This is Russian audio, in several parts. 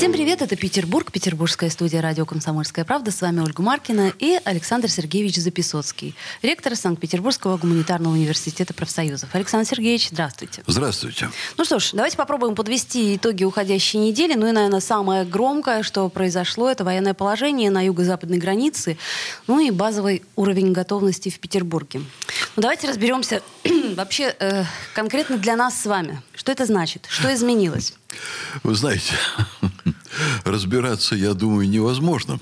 Всем привет, это Петербург, петербургская студия радио «Комсомольская правда». С вами Ольга Маркина и Александр Сергеевич Записоцкий, ректор Санкт-Петербургского гуманитарного университета профсоюзов. Александр Сергеевич, здравствуйте. Здравствуйте. Ну что ж, давайте попробуем подвести итоги уходящей недели. Ну и, наверное, самое громкое, что произошло, это военное положение на юго-западной границе, ну и базовый уровень готовности в Петербурге. Ну давайте разберемся вообще э, конкретно для нас с вами. Что это значит? Что изменилось? Вы знаете, разбираться, я думаю, невозможно,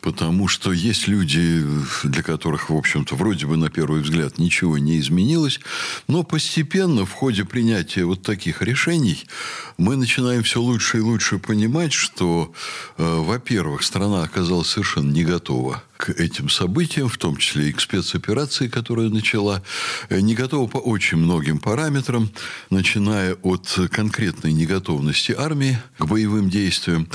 потому что есть люди, для которых, в общем-то, вроде бы на первый взгляд ничего не изменилось, но постепенно в ходе принятия вот таких решений мы начинаем все лучше и лучше понимать, что, э, во-первых, страна оказалась совершенно не готова этим событиям, в том числе и к спецоперации, которую начала, э, не готова по очень многим параметрам, начиная от конкретной неготовности армии к боевым действиям.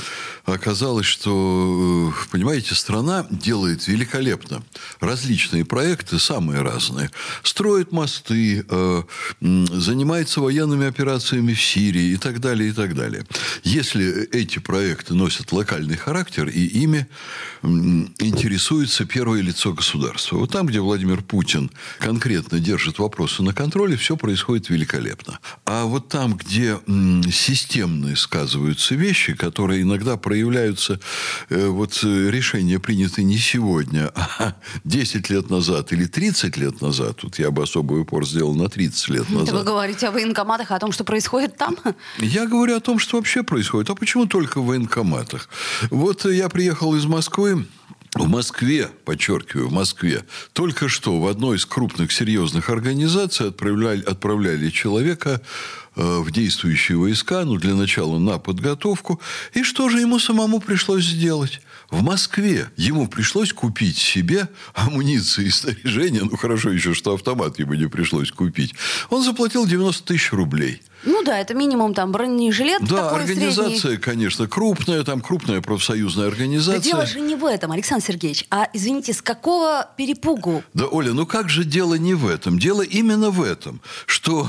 Оказалось, что, э, понимаете, страна делает великолепно различные проекты, самые разные. Строит мосты, э, занимается военными операциями в Сирии и так далее, и так далее. Если эти проекты носят локальный характер, и ими интересуется первое лицо государства. Вот там, где Владимир Путин конкретно держит вопросы на контроле, все происходит великолепно. А вот там, где системные сказываются вещи, которые иногда проявляются, э, вот э, решения приняты не сегодня, а 10 лет назад или 30 лет назад, тут я бы особый упор сделал на 30 лет назад. Это вы говорите о военкоматах, о том, что происходит там? Я говорю о том, что вообще происходит. А почему только в военкоматах? Вот я приехал из Москвы, в Москве, подчеркиваю, в Москве, только что в одной из крупных серьезных организаций отправляли, отправляли человека э, в действующие войска, ну, для начала на подготовку. И что же ему самому пришлось сделать? В Москве ему пришлось купить себе амуниции и снаряжение. Ну, хорошо еще, что автомат ему не пришлось купить. Он заплатил 90 тысяч рублей. Ну да, это минимум там бронежилет. Да, такой организация, средний. конечно, крупная, там крупная профсоюзная организация. Да дело же не в этом, Александр Сергеевич. А, извините, с какого перепугу? Да, Оля, ну как же дело не в этом? Дело именно в этом, что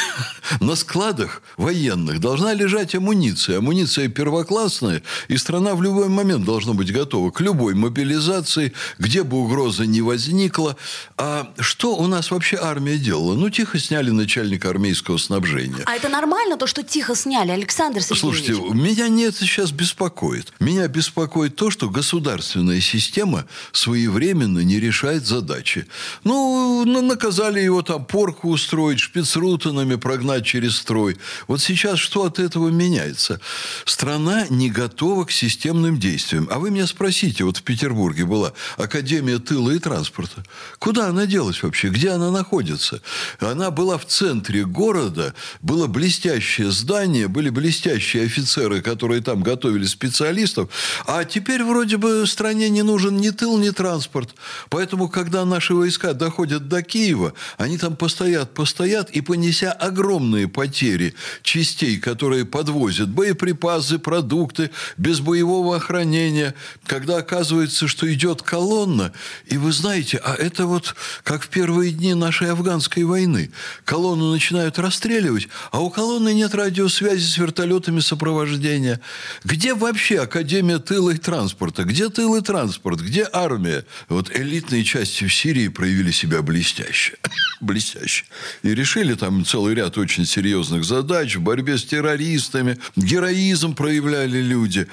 на складах военных должна лежать амуниция. Амуниция первоклассная, и страна в любой момент должна быть готова к любой мобилизации, где бы угроза не возникла. А что у нас вообще армия делала? Ну, тихо сняли начальника армейского снабжения. А это нормально, то, что тихо сняли, Александр Сергеевич? Слушайте, меня не это сейчас беспокоит. Меня беспокоит то, что государственная система своевременно не решает задачи. Ну, наказали его там порку устроить, шпицрутанами прогнать через строй. Вот сейчас что от этого меняется? Страна не готова к системным действиям. А вы меня спросите, вот в Петербурге была Академия тыла и транспорта. Куда она делась вообще? Где она находится? Она была в центре города, было блестящее здание, были блестящие офицеры, которые там готовили специалистов, а теперь вроде бы стране не нужен ни тыл, ни транспорт. Поэтому, когда наши войска доходят до Киева, они там постоят, постоят, и понеся огромные потери частей, которые подвозят боеприпасы, продукты, без боевого охранения, когда оказывается, что идет колонна, и вы знаете, а это вот как в первые дни нашей афганской войны. Колонну начинают расстреливать, а у колонны нет радиосвязи с вертолетами сопровождения. Где вообще Академия тыла и транспорта? Где тыл и транспорт? Где армия? Вот элитные части в Сирии проявили себя блестяще. блестяще. И решили там целый ряд очень серьезных задач в борьбе с террористами. Героизм проявляли люди.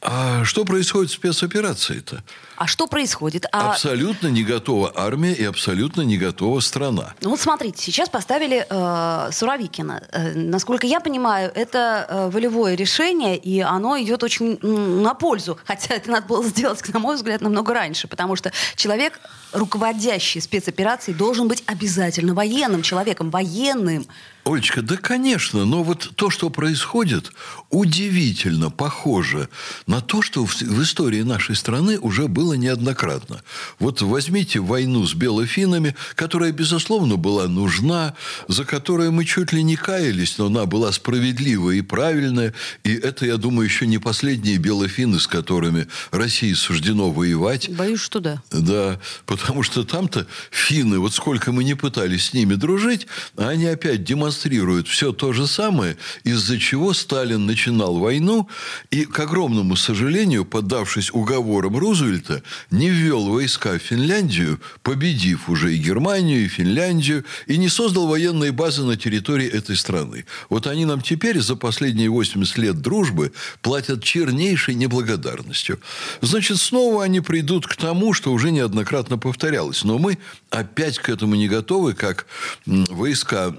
А что происходит в спецоперации-то? А что происходит? А... Абсолютно не готова армия и абсолютно не готова страна. Ну вот смотрите, сейчас поставили э, Суровикина. Э, насколько я понимаю, это э, волевое решение, и оно идет очень м, на пользу. Хотя это надо было сделать, на мой взгляд, намного раньше. Потому что человек, руководящий спецоперацией, должен быть обязательно военным человеком, военным. Олечка, да, конечно, но вот то, что происходит, удивительно похоже на то, что в, в истории нашей страны уже было неоднократно. Вот возьмите войну с белофинами, которая, безусловно, была нужна, за которую мы чуть ли не каялись, но она была справедливая и правильная. И это, я думаю, еще не последние белофины, с которыми России суждено воевать. Боюсь, что да. Да, потому что там-то финны, вот сколько мы не пытались с ними дружить, они опять демонстрируют все то же самое, из-за чего Сталин начинал войну и, к огромному сожалению, поддавшись уговорам Рузвельта, не ввел войска в Финляндию, победив уже и Германию, и Финляндию, и не создал военные базы на территории этой страны. Вот они нам теперь за последние 80 лет дружбы платят чернейшей неблагодарностью. Значит, снова они придут к тому, что уже неоднократно повторялось. Но мы опять к этому не готовы, как войска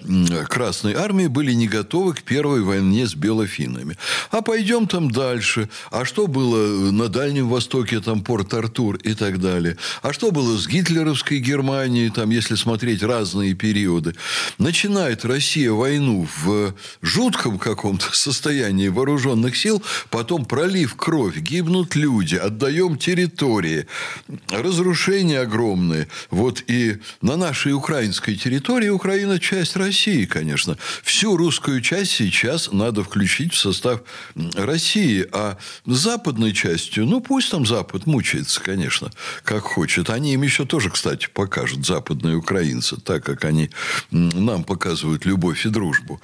Красной Армии были не готовы к первой войне с белофинами. А пойдем там дальше. А что было на Дальнем Востоке, там Порт-Артур и так далее? А что было с гитлеровской Германией, там, если смотреть разные периоды? Начинает Россия войну в жутком каком-то состоянии вооруженных сил, потом пролив кровь, гибнут люди, отдаем территории, разрушения огромные. Вот и на нашей украинской территории Украина часть России, конечно. Всю русскую часть сейчас надо включить в состав России, а западной частью, ну, пусть там Запад мучается, конечно, как хочет. Они им еще тоже, кстати, покажут, западные украинцы, так как они нам показывают любовь и дружбу.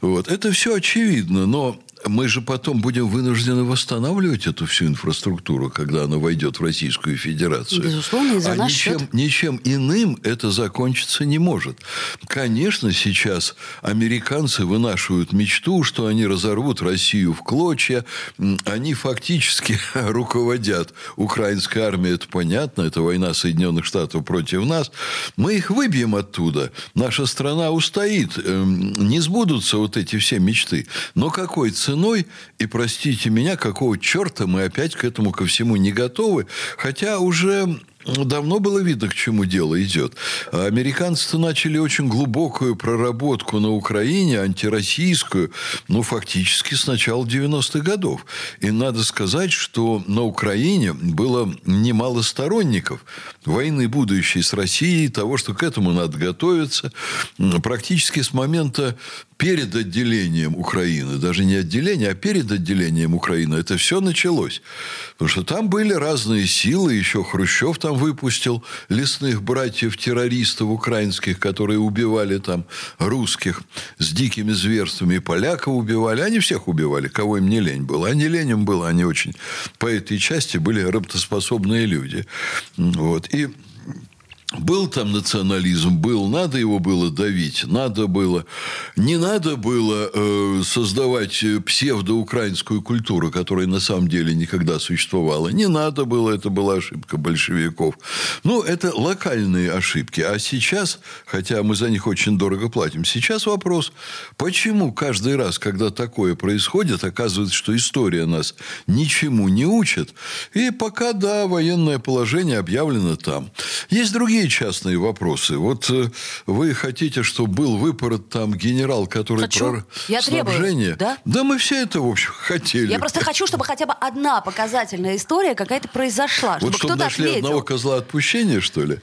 Вот. Это все очевидно, но мы же потом будем вынуждены восстанавливать эту всю инфраструктуру, когда она войдет в Российскую Федерацию. Безусловно, и за а наш ничем, счет. ничем иным это закончиться не может. Конечно, сейчас американцы вынашивают мечту, что они разорвут Россию в клочья. Они фактически руководят украинской армией, это понятно, это война Соединенных Штатов против нас. Мы их выбьем оттуда. Наша страна устоит. Эм, не сбудутся вот эти все мечты. Но какой ценой, и простите меня, какого черта мы опять к этому ко всему не готовы, хотя уже давно было видно, к чему дело идет. Американцы начали очень глубокую проработку на Украине, антироссийскую, ну, фактически с начала 90-х годов. И надо сказать, что на Украине было немало сторонников войны будущей с Россией, того, что к этому надо готовиться. Практически с момента перед отделением Украины, даже не отделение, а перед отделением Украины, это все началось. Потому что там были разные силы, еще Хрущев там выпустил лесных братьев-террористов украинских, которые убивали там русских с дикими зверствами, и поляков убивали, они всех убивали, кого им не лень было. А не лень им было, они очень по этой части были работоспособные люди. Вот. И был там национализм, был, надо его было давить, надо было, не надо было э, создавать псевдоукраинскую культуру, которая на самом деле никогда существовала, не надо было, это была ошибка большевиков. Ну, это локальные ошибки. А сейчас, хотя мы за них очень дорого платим, сейчас вопрос, почему каждый раз, когда такое происходит, оказывается, что история нас ничему не учит, и пока, да, военное положение объявлено там. Есть другие другие частные вопросы. Вот э, вы хотите, чтобы был выпорот там генерал, который Хочу. про Я снабжение. требую, да? да, мы все это, в общем, хотели. Я просто хочу, чтобы хотя бы одна показательная история какая-то произошла, вот чтобы кто-то нашли ответил. одного козла отпущения, что ли?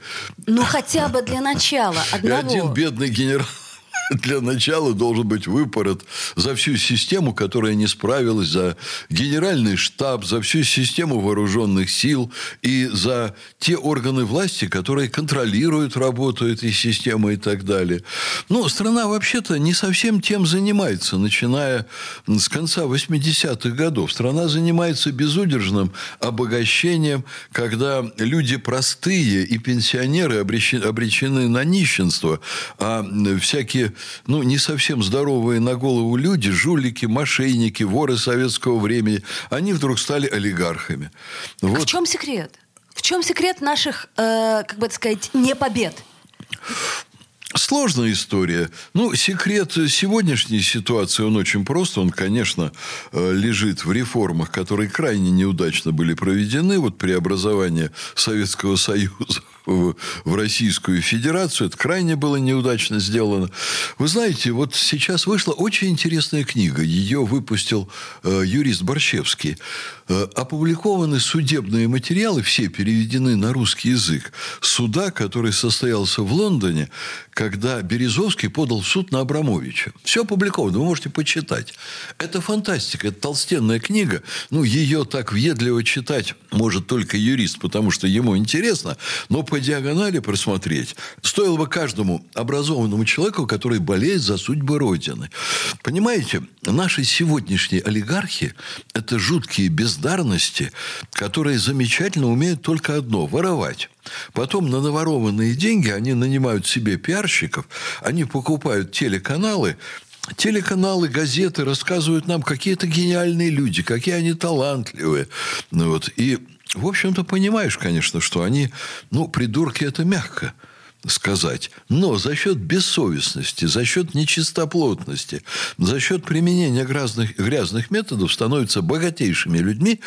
Ну, хотя бы для начала. И Одного. один бедный генерал для начала должен быть выпорот за всю систему, которая не справилась, за генеральный штаб, за всю систему вооруженных сил и за те органы власти, которые контролируют работу этой системы и так далее. Ну, страна вообще-то не совсем тем занимается, начиная с конца 80-х годов. Страна занимается безудержным обогащением, когда люди простые и пенсионеры обречены на нищенство, а всякие ну, не совсем здоровые на голову люди, жулики, мошенники, воры советского времени, они вдруг стали олигархами. А в чем секрет? В чем секрет наших, э, как бы это сказать, не побед? Сложная история. Ну, секрет сегодняшней ситуации, он очень прост. Он, конечно, э, лежит в реформах, которые крайне неудачно были проведены. Вот преобразование Советского Союза в, Российскую Федерацию. Это крайне было неудачно сделано. Вы знаете, вот сейчас вышла очень интересная книга. Ее выпустил э, юрист Борщевский. Э, опубликованы судебные материалы, все переведены на русский язык, суда, который состоялся в Лондоне, когда Березовский подал в суд на Абрамовича. Все опубликовано, вы можете почитать. Это фантастика, это толстенная книга. Ну, ее так въедливо читать может только юрист, потому что ему интересно, но по диагонали просмотреть стоило бы каждому образованному человеку, который болеет за судьбы Родины. Понимаете, наши сегодняшние олигархи – это жуткие бездарности, которые замечательно умеют только одно – воровать. Потом на наворованные деньги они нанимают себе пиарщиков, они покупают телеканалы, Телеканалы, газеты рассказывают нам, какие это гениальные люди, какие они талантливые. Ну, вот. И, в общем-то, понимаешь, конечно, что они, ну, придурки это мягко сказать. Но за счет бессовестности, за счет нечистоплотности, за счет применения грязных, грязных методов становятся богатейшими людьми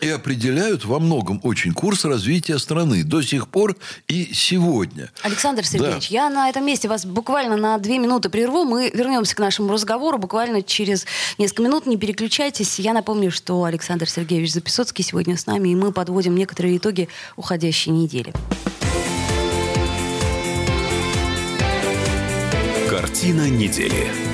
и определяют во многом очень курс развития страны до сих пор и сегодня. Александр Сергеевич, да. я на этом месте вас буквально на две минуты прерву. Мы вернемся к нашему разговору буквально через несколько минут. Не переключайтесь. Я напомню, что Александр Сергеевич Записоцкий сегодня с нами, и мы подводим некоторые итоги уходящей недели. Картина недели.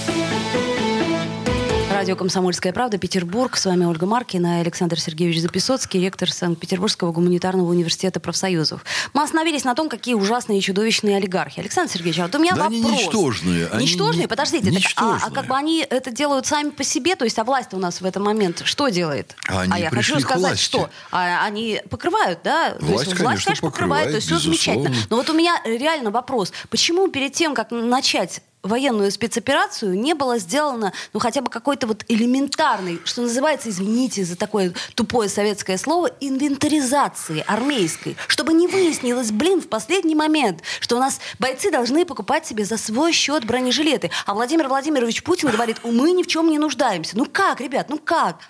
Радио «Комсомольская правда», Петербург. С вами Ольга Маркина и Александр Сергеевич Записоцкий, ректор Санкт-Петербургского гуманитарного университета профсоюзов. Мы остановились на том, какие ужасные и чудовищные олигархи. Александр Сергеевич, а вот у меня да вопрос. они ничтожные. Они ничтожные? Подождите. Ничтожные. Так, а, а как бы они это делают сами по себе? То есть, а власть у нас в этот момент что делает? Они а я хочу сказать, власти. что? А, они покрывают, да? Власть, то есть, власть, конечно, покрывает. То есть, все замечательно. Но вот у меня реально вопрос. Почему перед тем, как начать военную спецоперацию не было сделано, ну, хотя бы какой-то вот элементарный, что называется, извините за такое тупое советское слово, инвентаризации армейской, чтобы не выяснилось, блин, в последний момент, что у нас бойцы должны покупать себе за свой счет бронежилеты, а Владимир Владимирович Путин говорит, мы ни в чем не нуждаемся. Ну как, ребят, ну как?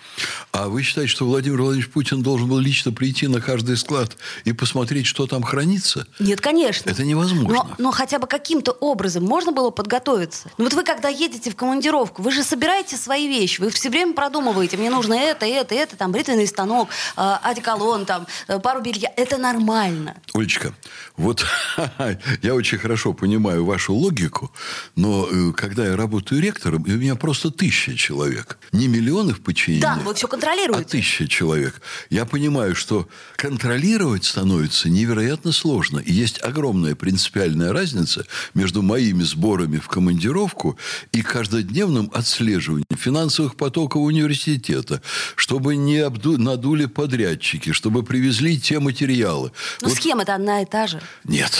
А вы считаете, что Владимир Владимирович Путин должен был лично прийти на каждый склад и посмотреть, что там хранится? Нет, конечно. Это невозможно. Но, но хотя бы каким-то образом можно было подготовить готовиться. Ну вот вы когда едете в командировку, вы же собираете свои вещи, вы все время продумываете, мне нужно это, это, это, там, бритвенный станок, э, одеколон, там, э, пару белья. Это нормально. Олечка, вот я очень хорошо понимаю вашу логику, но э, когда я работаю ректором, у меня просто тысяча человек. Не миллионы в подчинении, да, вы все контролируете. а тысяча человек. Я понимаю, что контролировать становится невероятно сложно. И есть огромная принципиальная разница между моими сборами в командировку и каждодневным отслеживанием финансовых потоков университета, чтобы не обду... надули подрядчики, чтобы привезли те материалы. Но вот... схема-то одна и та же. Нет.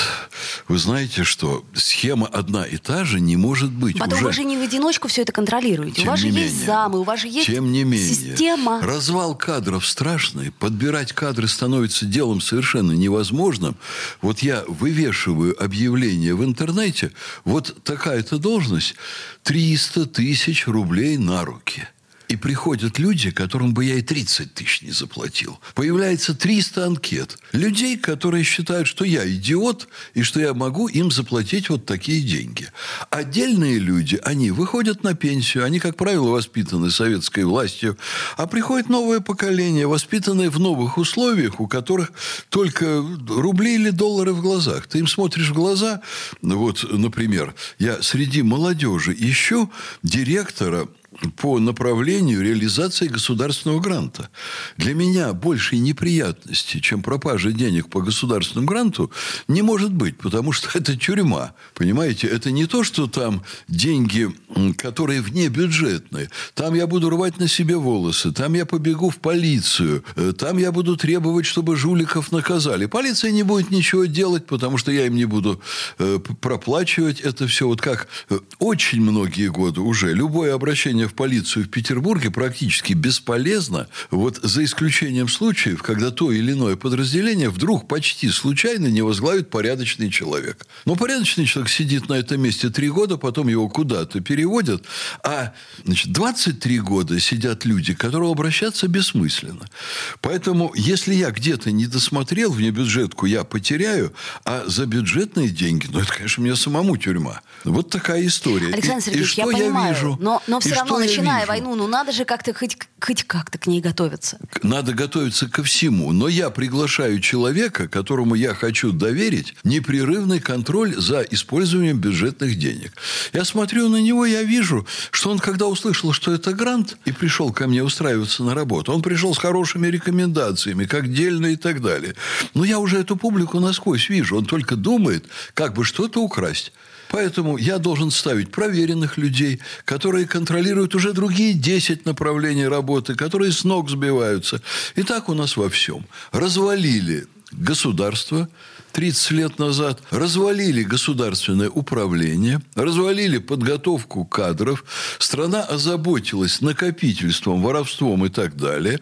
Вы знаете, что схема одна и та же не может быть. Потом уже... вы же не в одиночку все это контролируете. Тем у вас же менее, есть замы, у вас же есть Тем не менее, система. Развал кадров страшный. Подбирать кадры становится делом совершенно невозможным. Вот я вывешиваю объявление в интернете. Вот такая-то должность. 300 тысяч рублей на руки. И приходят люди, которым бы я и 30 тысяч не заплатил. Появляется 300 анкет. Людей, которые считают, что я идиот, и что я могу им заплатить вот такие деньги. Отдельные люди, они выходят на пенсию, они, как правило, воспитаны советской властью, а приходит новое поколение, воспитанное в новых условиях, у которых только рубли или доллары в глазах. Ты им смотришь в глаза, вот, например, я среди молодежи ищу директора по направлению реализации государственного гранта. Для меня большей неприятности, чем пропажа денег по государственному гранту, не может быть, потому что это тюрьма. Понимаете, это не то, что там деньги, которые вне бюджетные. Там я буду рвать на себе волосы, там я побегу в полицию, э, там я буду требовать, чтобы жуликов наказали. Полиция не будет ничего делать, потому что я им не буду э, проплачивать это все. Вот как э, очень многие годы уже любое обращение в полицию в Петербурге практически бесполезно, вот за исключением случаев, когда то или иное подразделение вдруг почти случайно не возглавит порядочный человек. Но порядочный человек сидит на этом месте три года, потом его куда-то переводят, а значит, 23 года сидят люди, к которым обращаться бессмысленно. Поэтому, если я где-то не досмотрел вне бюджетку, я потеряю, а за бюджетные деньги, ну, это, конечно, мне самому тюрьма. Вот такая история. Александр Сергеевич, и, и что я понимаю, вижу? но, но все И равно, что я начиная вижу? войну, ну надо же как-то хоть, хоть как-то к ней готовиться. Надо готовиться ко всему. Но я приглашаю человека, которому я хочу доверить непрерывный контроль за использованием бюджетных денег. Я смотрю на него, я вижу, что он, когда услышал, что это грант, и пришел ко мне устраиваться на работу, он пришел с хорошими рекомендациями, как дельно и так далее. Но я уже эту публику насквозь вижу. Он только думает, как бы что-то украсть. Поэтому я должен ставить проверенных людей, которые контролируют уже другие 10 направлений работы, которые с ног сбиваются. И так у нас во всем. Развалили государство 30 лет назад, развалили государственное управление, развалили подготовку кадров, страна озаботилась накопительством, воровством и так далее.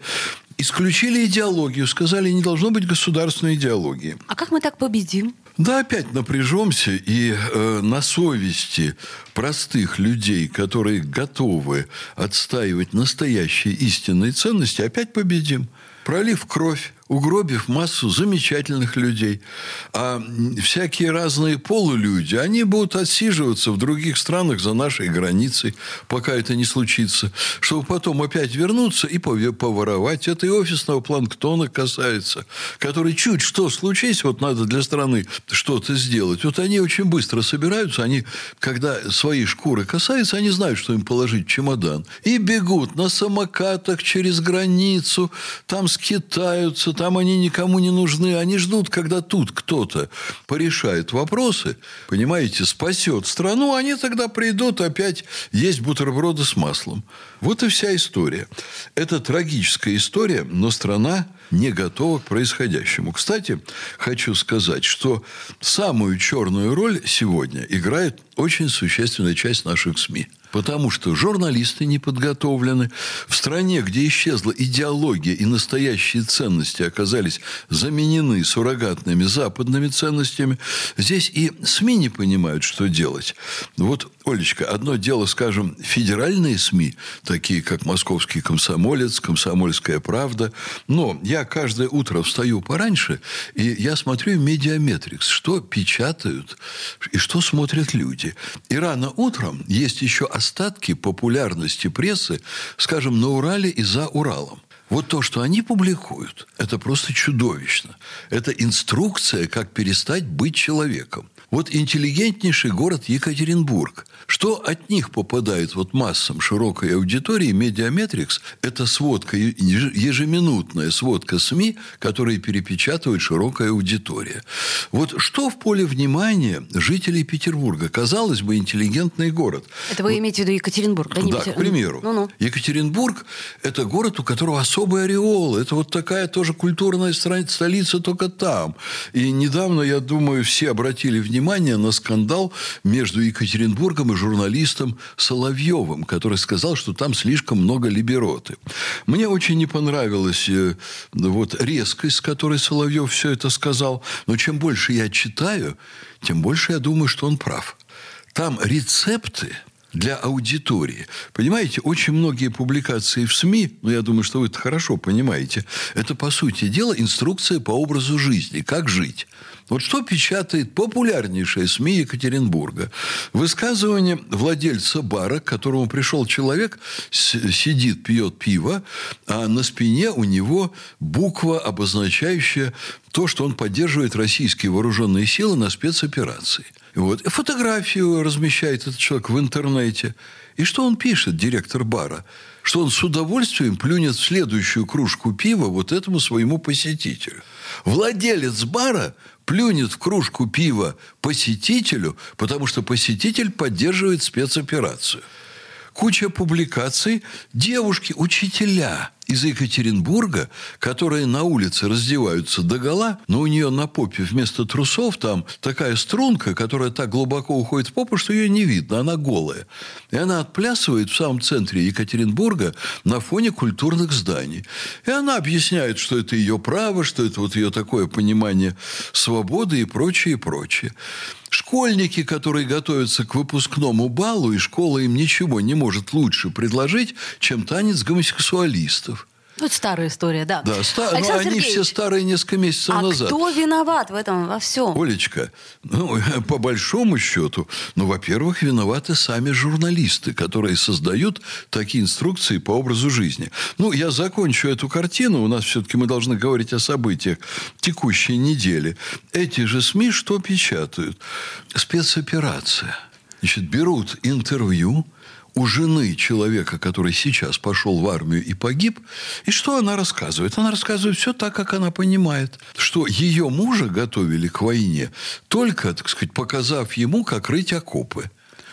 Исключили идеологию, сказали, не должно быть государственной идеологии. А как мы так победим? Да, опять напряжемся, и э, на совести простых людей, которые готовы отстаивать настоящие истинные ценности, опять победим. Пролив кровь, угробив массу замечательных людей. А всякие разные полулюди, они будут отсиживаться в других странах за нашей границей, пока это не случится, чтобы потом опять вернуться и поворовать. Это и офисного планктона касается, который чуть что случись, вот надо для страны что-то сделать. Вот они очень быстро собираются, они, когда свои шкуры касаются, они знают, что им положить в чемодан. И бегут на самокатах через границу, там скитаются, там они никому не нужны. Они ждут, когда тут кто-то порешает вопросы, понимаете, спасет страну, они тогда придут опять есть бутерброды с маслом. Вот и вся история. Это трагическая история, но страна не готова к происходящему. Кстати, хочу сказать, что самую черную роль сегодня играет очень существенная часть наших СМИ. Потому что журналисты не подготовлены. В стране, где исчезла идеология и настоящие ценности оказались заменены суррогатными западными ценностями, здесь и СМИ не понимают, что делать. Вот, Олечка, одно дело, скажем, федеральные СМИ, такие как «Московский комсомолец», «Комсомольская правда». Но я каждое утро встаю пораньше, и я смотрю медиаметрикс, что печатают и что смотрят люди. И рано утром есть еще остатки популярности прессы, скажем, на Урале и за Уралом. Вот то, что они публикуют, это просто чудовищно. Это инструкция, как перестать быть человеком. Вот интеллигентнейший город Екатеринбург. Что от них попадает вот массам широкой аудитории, Медиаметрикс – это сводка, еж- ежеминутная сводка СМИ, которые перепечатывает широкая аудитория. Вот что в поле внимания жителей Петербурга? Казалось бы, интеллигентный город. Это вы имеете в виду Екатеринбург, да? Да, Петер- к примеру. Ну-ну. Екатеринбург – это город, у которого особый ореол. Это вот такая тоже культурная столица только там. И недавно, я думаю, все обратили внимание на скандал между Екатеринбургом и журналистом Соловьевым, который сказал, что там слишком много либероты. Мне очень не понравилась э, вот, резкость, с которой Соловьев все это сказал. Но чем больше я читаю, тем больше я думаю, что он прав. Там рецепты для аудитории. Понимаете, очень многие публикации в СМИ, ну, я думаю, что вы это хорошо понимаете, это, по сути дела, инструкция по образу жизни, как жить. Вот что печатает популярнейшая СМИ Екатеринбурга? Высказывание владельца бара, к которому пришел человек, сидит, пьет пиво, а на спине у него буква, обозначающая то, что он поддерживает российские вооруженные силы на спецоперации. Вот. Фотографию размещает этот человек в интернете. И что он пишет, директор бара? Что он с удовольствием плюнет в следующую кружку пива вот этому своему посетителю. Владелец бара плюнет в кружку пива посетителю, потому что посетитель поддерживает спецоперацию. Куча публикаций. Девушки, учителя из Екатеринбурга, которые на улице раздеваются до гола, но у нее на попе вместо трусов там такая струнка, которая так глубоко уходит в попу, что ее не видно, она голая. И она отплясывает в самом центре Екатеринбурга на фоне культурных зданий. И она объясняет, что это ее право, что это вот ее такое понимание свободы и прочее, и прочее. Школьники, которые готовятся к выпускному балу, и школа им ничего не может лучше предложить, чем танец гомосексуалистов. Ну, это старая история, да. Да, ста... но они Сергеевич, все старые несколько месяцев а назад. кто виноват в этом во всем? Олечка, ну, по большому счету, ну, во-первых, виноваты сами журналисты, которые создают такие инструкции по образу жизни. Ну, я закончу эту картину. У нас все-таки мы должны говорить о событиях текущей недели. Эти же СМИ что печатают? Спецоперация. Значит, берут интервью у жены человека, который сейчас пошел в армию и погиб. И что она рассказывает? Она рассказывает все так, как она понимает. Что ее мужа готовили к войне, только, так сказать, показав ему, как рыть окопы.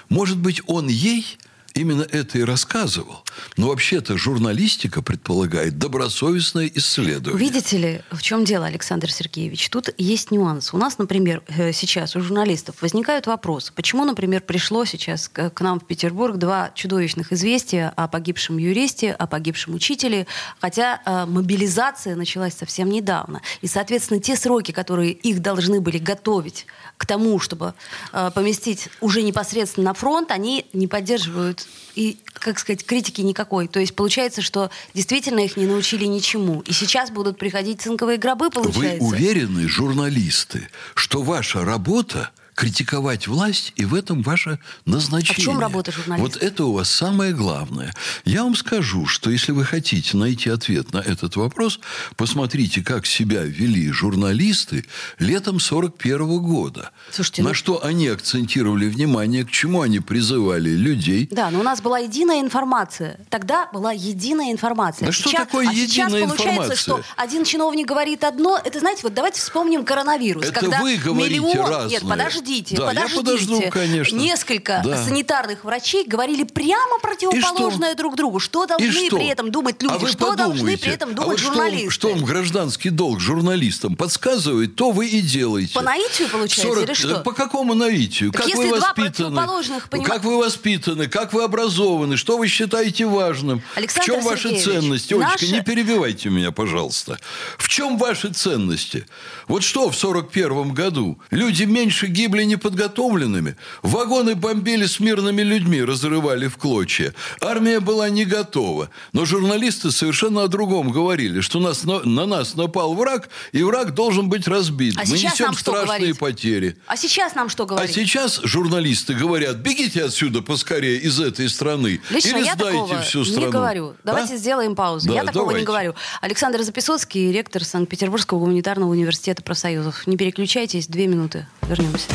Может быть, он ей именно это и рассказывал. Но вообще-то журналистика предполагает добросовестное исследование. Видите ли, в чем дело, Александр Сергеевич? Тут есть нюанс. У нас, например, э, сейчас у журналистов возникают вопросы. Почему, например, пришло сейчас к нам в Петербург два чудовищных известия о погибшем юристе, о погибшем учителе, хотя э, мобилизация началась совсем недавно. И, соответственно, те сроки, которые их должны были готовить к тому, чтобы э, поместить уже непосредственно на фронт, они не поддерживают и, как сказать, критики никакой. То есть получается, что действительно их не научили ничему. И сейчас будут приходить цинковые гробы, получается. Вы уверены, журналисты, что ваша работа критиковать власть, и в этом ваше назначение. А в чем работа журналиста? Вот это у вас самое главное. Я вам скажу, что если вы хотите найти ответ на этот вопрос, посмотрите, как себя вели журналисты летом 41 года. Слушайте, на ну- что они акцентировали внимание, к чему они призывали людей. Да, но у нас была единая информация. Тогда была единая информация. Да что Сейчас- такое а сейчас единая получается, информация? что один чиновник говорит одно. Это, знаете, вот давайте вспомним коронавирус. Это когда вы говорите миллион... разное. Нет, подождите, Да, я подождите. подожду, конечно. Несколько Да. санитарных врачей говорили прямо противоположное друг другу. Что должны что? при этом думать люди? А вы что должны подумайте, при этом а думать вот что вам- журналисты? Что вам гражданский долг журналистам подсказывает, то вы и делаете. По наитию, получается, или что? Да По какому наитию? Так как если вы два воспитаны? противоположных понима- Как вы воспитаны? Как вы образованы? Что вы считаете важным? Александр в чем ваши Сергеевич, ценности? Олечка, наши- не перебивайте меня, пожалуйста. В чем ваши ценности? Вот что в 41 году? Люди меньше гибли неподготовленными. Вагоны бомбили с мирными людьми, разрывали в клочья. Армия была не готова. Но журналисты совершенно о другом говорили, что нас, на, на нас напал враг, и враг должен быть разбит. А Мы несем страшные говорить? потери. А сейчас нам что А говорить? сейчас журналисты говорят, бегите отсюда поскорее из этой страны. Лично или я сдайте всю страну. не говорю. Давайте А? сделаем паузу. Да, я такого давайте. не говорю. Александр Записоцкий, ректор Санкт-Петербургского гуманитарного университета профсоюзов. Не переключайтесь, две минуты. Вернемся.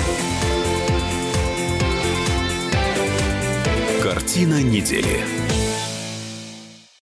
Картина недели.